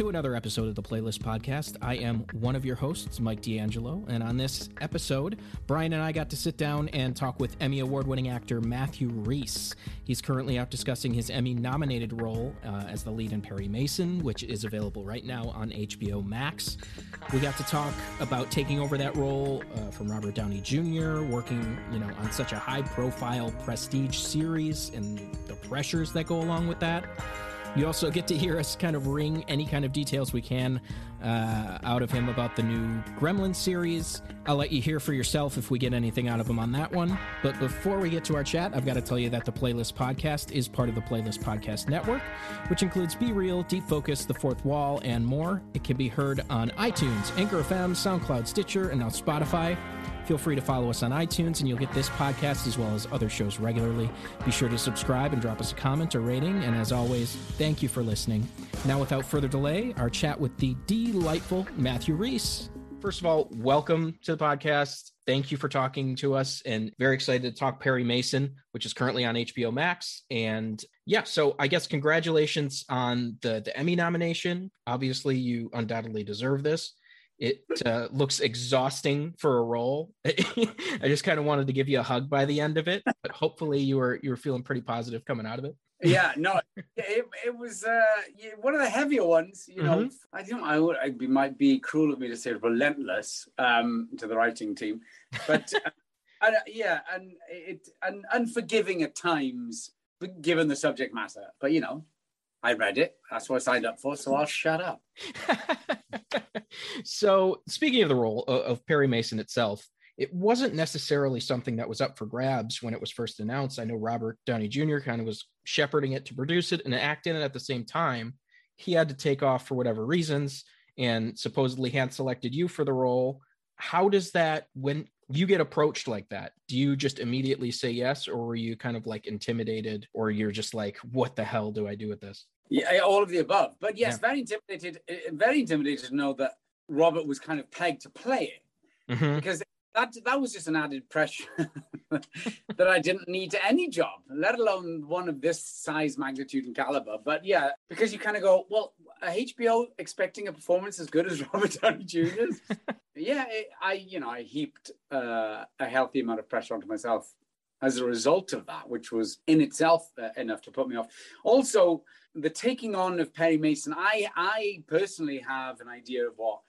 To another episode of the Playlist Podcast. I am one of your hosts, Mike D'Angelo, and on this episode, Brian and I got to sit down and talk with Emmy Award winning actor Matthew Rhys. He's currently out discussing his Emmy nominated role uh, as the lead in Perry Mason, which is available right now on HBO Max. We got to talk about taking over that role uh, from Robert Downey Jr., working, you know, on such a high profile prestige series and the pressures that go along with that. You also get to hear us kind of wring any kind of details we can uh, out of him about the new Gremlin series. I'll let you hear for yourself if we get anything out of him on that one. But before we get to our chat, I've got to tell you that the Playlist Podcast is part of the Playlist Podcast Network, which includes Be Real, Deep Focus, The Fourth Wall, and more. It can be heard on iTunes, Anchor FM, SoundCloud, Stitcher, and now Spotify. Feel free to follow us on iTunes, and you'll get this podcast as well as other shows regularly. Be sure to subscribe and drop us a comment or rating. And as always, thank you for listening. Now, without further delay, our chat with the delightful Matthew Rhys. First of all, welcome to the podcast. Thank you for talking to us, and very excited to talk Perry Mason, which is currently on HBO Max. And yeah, so I guess congratulations on the the Emmy nomination. Obviously, you undoubtedly deserve this. It uh, looks exhausting for a role. I just kind of wanted to give you a hug by the end of it, but hopefully you were you were feeling pretty positive coming out of it. yeah, no, it, it was uh, one of the heavier ones. You know, mm-hmm. I don't. I would. I be, might be cruel of me to say relentless um, to the writing team, but uh, and, yeah, and it and unforgiving at times, given the subject matter. But you know, I read it. That's what I signed up for. So I'll shut up. so, speaking of the role of, of, Perry Mason itself, it wasn't necessarily something that was up for grabs when it was first announced. I know Robert Downey Jr. kind of was shepherding it to produce it and act in it at the same time. He had to take off for whatever reasons and supposedly hand selected you for the role. How does that, when you get approached like that, do you just immediately say yes, or were you kind of like intimidated, or you're just like, what the hell do I do with this? Yeah, all of the above. But yes, yeah. very intimidated, eh, very intimidated to know that Robert was kind of pegged to play it mm-hmm. because that that was just an added pressure that I didn't need to any job, let alone one of this size, magnitude, and caliber. But yeah, because you kind of go, well, HBO expecting a performance as good as Robert Downey Jr.'s. yeah, it, I you know I heaped uh, a healthy amount of pressure onto myself as a result of that, which was in itself uh, enough to put me off. Also, the taking on of Perry Mason, I I personally have an idea of what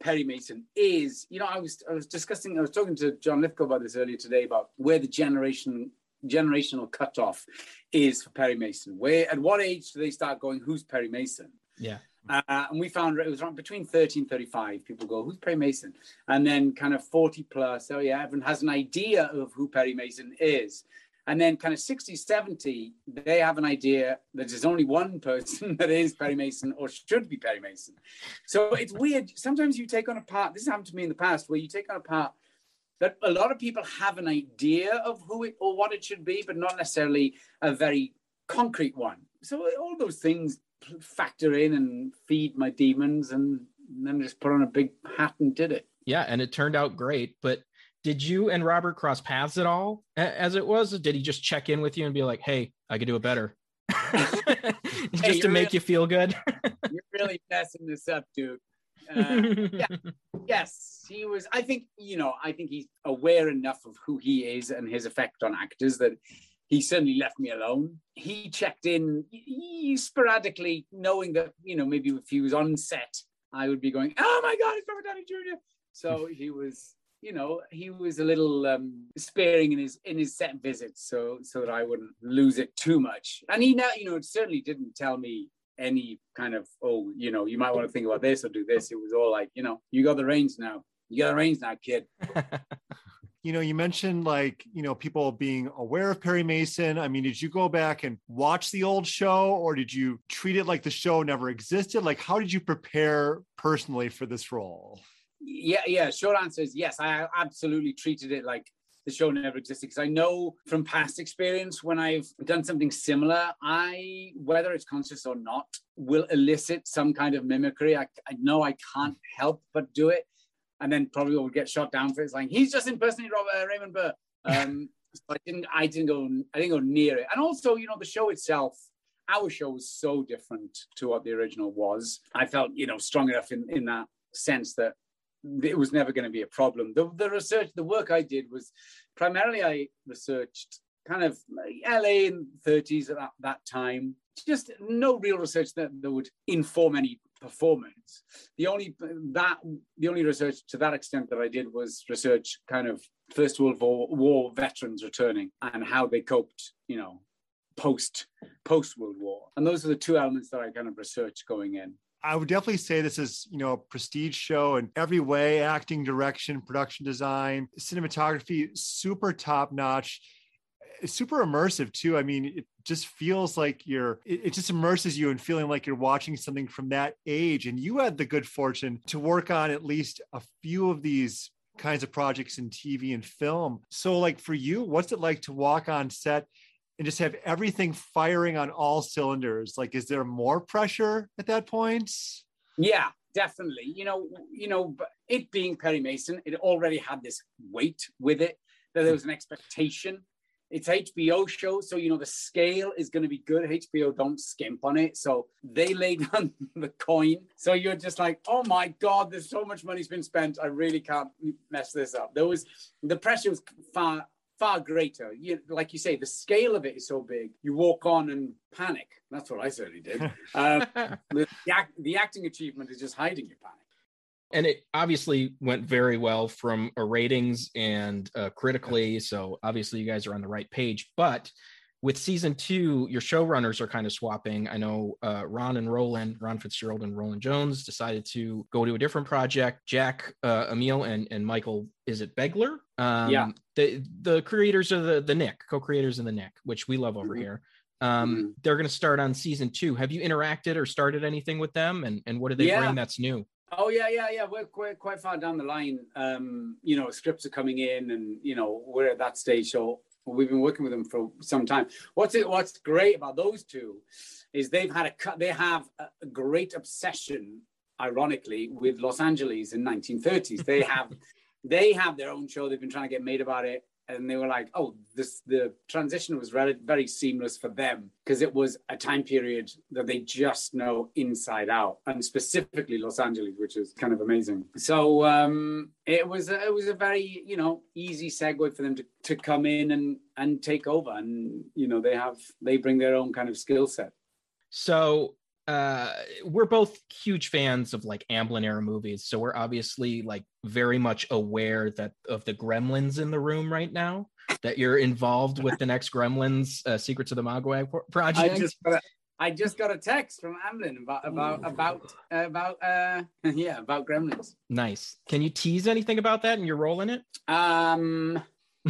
Perry Mason is. You know, I was I was discussing, I was talking to John Lithgow about this earlier today about where the generation generational cutoff is for Perry Mason. Where at what age do they start going, who's Perry Mason? Yeah. Uh, and we found it was around between 30 and 35. People go, who's Perry Mason? And then kind of 40 plus. Oh, yeah, everyone has an idea of who Perry Mason is. And then kind of 60, 70, they have an idea that there's only one person that is Perry Mason or should be Perry Mason. So it's weird. Sometimes you take on a part, this happened to me in the past, where you take on a part that a lot of people have an idea of who it or what it should be, but not necessarily a very concrete one. So all those things factor in and feed my demons and then just put on a big hat and did it. Yeah, and it turned out great. But did you and Robert cross paths at all as it was? Did he just check in with you and be like, hey, I could do it better? just hey, to make really, you feel good? you're really messing this up, dude. Uh, yeah. yes, he was. I think, you know, I think he's aware enough of who he is and his effect on actors that he certainly left me alone. He checked in he, sporadically, knowing that, you know, maybe if he was on set, I would be going, oh my God, it's Robert Downey Jr. So he was you know, he was a little um, sparing in his in his set visits, so so that I wouldn't lose it too much. And he now, you know, certainly didn't tell me any kind of oh you know you might want to think about this or do this. It was all like you know you got the reins now. You got the reins now, kid. you know, you mentioned like, you know, people being aware of Perry Mason. I mean, did you go back and watch the old show or did you treat it like the show never existed? Like, how did you prepare personally for this role? Yeah, yeah. Short answer is yes. I absolutely treated it like the show never existed because I know from past experience when I've done something similar, I, whether it's conscious or not, will elicit some kind of mimicry. I, I know I can't help but do it and then probably will get shot down for it. It's like he's just impersonating Robert uh, Raymond Burr. Um, so I didn't, I didn't go, I didn't go near it. And also, you know, the show itself, our show was so different to what the original was. I felt, you know, strong enough in in that sense that it was never going to be a problem. The, the research, the work I did was primarily I researched kind of LA in the 30s at that, that time. Just no real research that, that would inform any performance. The only that the only research to that extent that I did was research kind of First World War, War veterans returning and how they coped, you know, post post World War. And those are the two elements that I kind of researched going in. I would definitely say this is, you know, a prestige show in every way, acting, direction, production design, cinematography, super top notch super immersive too. I mean, it just feels like you're, it, just immerses you in feeling like you're watching something from that age. And you had the good fortune to work on at least a few of these kinds of projects in TV and film. So, like for you, what's it like to walk on set and just have everything firing on all cylinders? Like, is there more pressure at that point? Yeah, definitely. You know, you know, it being Perry Mason, it already had this weight with it that there was an expectation it's HBO show, so you know the scale is going to be good. HBO don't skimp on it, so they laid down the coin. So you're just like, oh my god, there's so much money's been spent. I really can't mess this up. There was the pressure was far far greater. You, like you say, the scale of it is so big. You walk on and panic. That's what I certainly did. um, the, the, act, the acting achievement is just hiding your panic and it obviously went very well from a ratings and uh, critically. So obviously, you guys are on the right page. But with season two, your showrunners are kind of swapping. I know uh, Ron and Rolin, Ron Fitzgerald and Rolin Jones decided to go to a different project. Jack uh, Amiel and, and Michael, is it Begler? Um, yeah. The, the creators of the, the Knick, co creators of the Knick, which we love over mm-hmm. here. Um, mm-hmm. They're going to start on season two. Have you interacted or started anything with them? And, and what do they yeah. bring that's new? Oh yeah, yeah, yeah. We're quite quite far down the line. Um, you know, scripts are coming in, and you know we're at that stage. So we've been working with them for some time. What's it? What's great about those two is they've had a they have a great obsession, ironically, with Los Angeles in 1930s. They have they have their own show. They've been trying to get made about it and they were like, "Oh, this the transition was very, very seamless for them because it was a time period that they just know inside out, and specifically Los Angeles, which is kind of amazing." So um, it was a, it was a very you know easy segue for them to, to come in and and take over, and you know they have they bring their own kind of skill set. So uh, we're both huge fans of like Amblin era movies, so we're obviously like very much aware that of the gremlins in the room right now. That you're involved with the next Gremlins uh, Secrets of the Mogwai project. I just, got a, I just got a text from Amblin about about about uh, about uh yeah about Gremlins. Nice. Can you tease anything about that and your role in it? Um.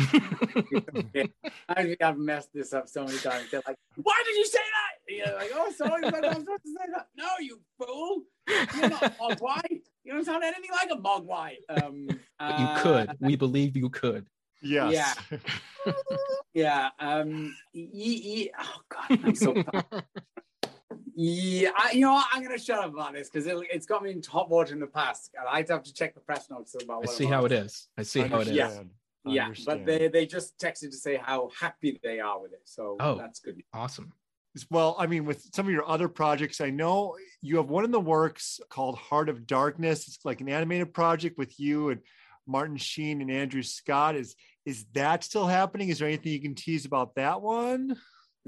I have messed this up so many times. They're like, "Why did you say that?" You're like, "Oh, sorry, but I was supposed to say that." No, you fool! You're not Mogwai. You don't sound anything like a Mogwai. Um, uh, you could. We believe you could. Yes. Yeah. yeah. Um. E- e- oh God, I'm so. Yeah, I, you know, what? I'm going to shut up about this because it, has got me into hot water in the past. And I have to check the press notes about. I see how it is. I see how it is. Yeah yeah, but they they just texted to say how happy they are with it. So oh, that's good. Awesome. Well, I mean, with some of your other projects, I know you have one in the works called Heart of Darkness. It's like an animated project with you and Martin Sheen and Andrew Scott. Is is that still happening? Is there anything you can tease about that one?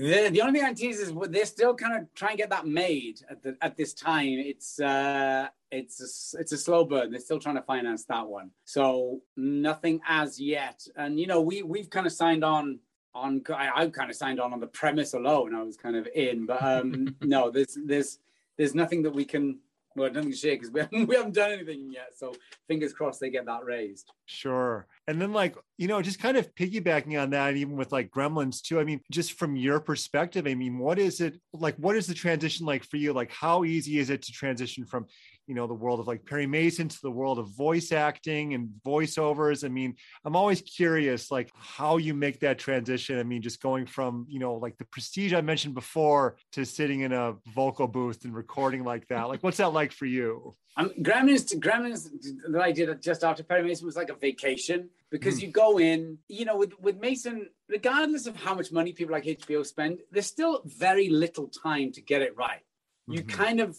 The, the only thing I tease is they're still kind of trying to get that made at the, at this time. It's uh, it's a, it's a slow burn. They're still trying to finance that one, so nothing as yet. And you know, we we've kind of signed on on. I, I kind of signed on on the premise alone. I was kind of in, but um, no, there's there's there's nothing that we can well, nothing to share because we haven't, we haven't done anything yet. So fingers crossed they get that raised. Sure. And then like, you know, just kind of piggybacking on that, even with like gremlins too. I mean, just from your perspective, I mean, what is it like? What is the transition like for you? Like, how easy is it to transition from, you know, the world of like Perry Mason to the world of voice acting and voiceovers? I mean, I'm always curious, like how you make that transition. I mean, just going from, you know, like the prestige I mentioned before to sitting in a vocal booth and recording like that. Like, what's that like for you? Um, Gremlins, Gremlins that I did just after Perry Mason was like a vacation because mm. you go in, you know, with, with Mason, regardless of how much money people like HBO spend, there's still very little time to get it right. Mm-hmm. You kind of,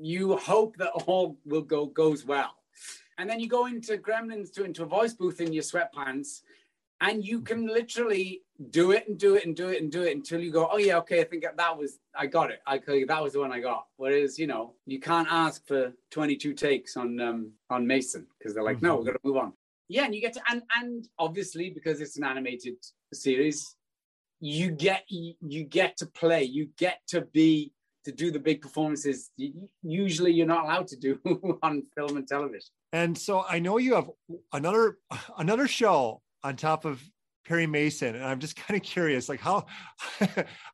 you hope that all will go goes well. And then you go into Gremlins to into a voice booth in your sweatpants and you can literally do it and do it and do it and do it until you go, oh yeah, okay, I think that was I got it. I that was the one I got. Whereas you know you can't ask for 22 takes on um on Mason because they're like, mm-hmm. no, we're gonna move on. Yeah, and you get to and and obviously because it's an animated series, you get you get to play, you get to be to do the big performances usually you're not allowed to do on film and television. And so I know you have another another show on top of Perry Mason. And I'm just kind of curious, like how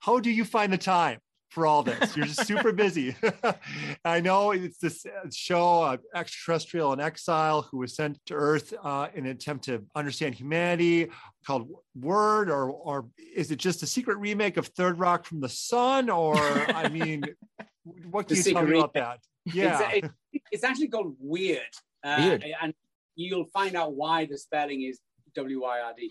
how do you find the time for all this? You're just super busy. I know it's this show, uh, extraterrestrial in exile, who was sent to Earth uh, in an attempt to understand humanity, called Word, or or is it just a secret remake of Third Rock from the Sun? Or I mean, what can the you tell me about that? Yeah, it's, it's actually called Weird. Uh, Weird, and you'll find out why the spelling is W Y R D.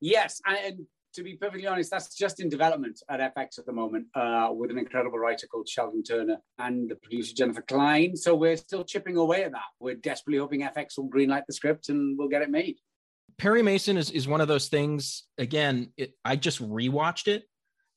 Yes, and to be perfectly honest, that's just in development at FX at the moment uh, with an incredible writer called Sheldon Turner and the producer Jennifer Klein. So we're still chipping away at that. We're desperately hoping FX will greenlight the script and we'll get it made. Perry Mason is, is one of those things. Again, it, I just rewatched it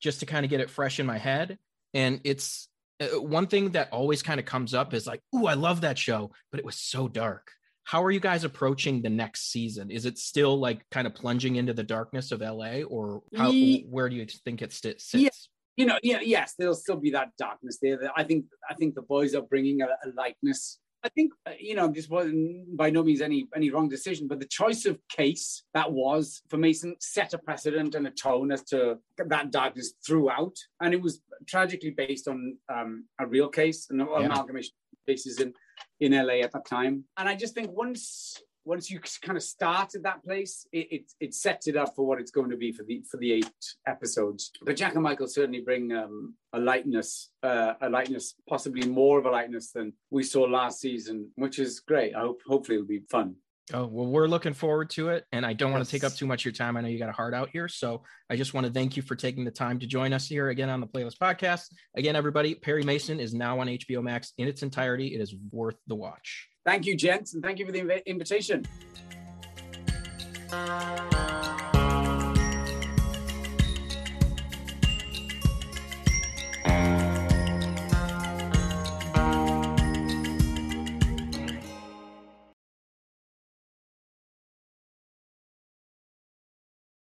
just to kind of get it fresh in my head. And it's uh, one thing that always kind of comes up is like, "Ooh, I love that show," but it was so dark how are you guys approaching the next season? Is it still like kind of plunging into the darkness of LA, or how, where do you think it sits? Yeah, you know, yeah, yes, there'll still be that darkness there. I think I think the boys are bringing a, a lightness. I think uh, you know this wasn't by no means any any wrong decision, but the choice of case that was for Mason set a precedent and a tone as to that darkness throughout, and it was tragically based on um, a real case, an yeah. amalgamation cases in in LA at that time. And I just think once once you kind of start at that place, it, it, it sets it up for what it's going to be for the for the eight episodes. But Jack and Michael certainly bring um, a lightness, uh, a lightness, possibly more of a lightness than we saw last season, which is great. I hope hopefully it'll be fun. Oh, well, we're looking forward to it. And I don't yes. want to take up too much of your time. I know you got a heart out here. So I just want to thank you for taking the time to join us here again on the Playlist Podcast. Again, everybody, Perry Mason is now on HBO Max in its entirety. It is worth the watch. Thank you, gents. And thank you for the inv- invitation.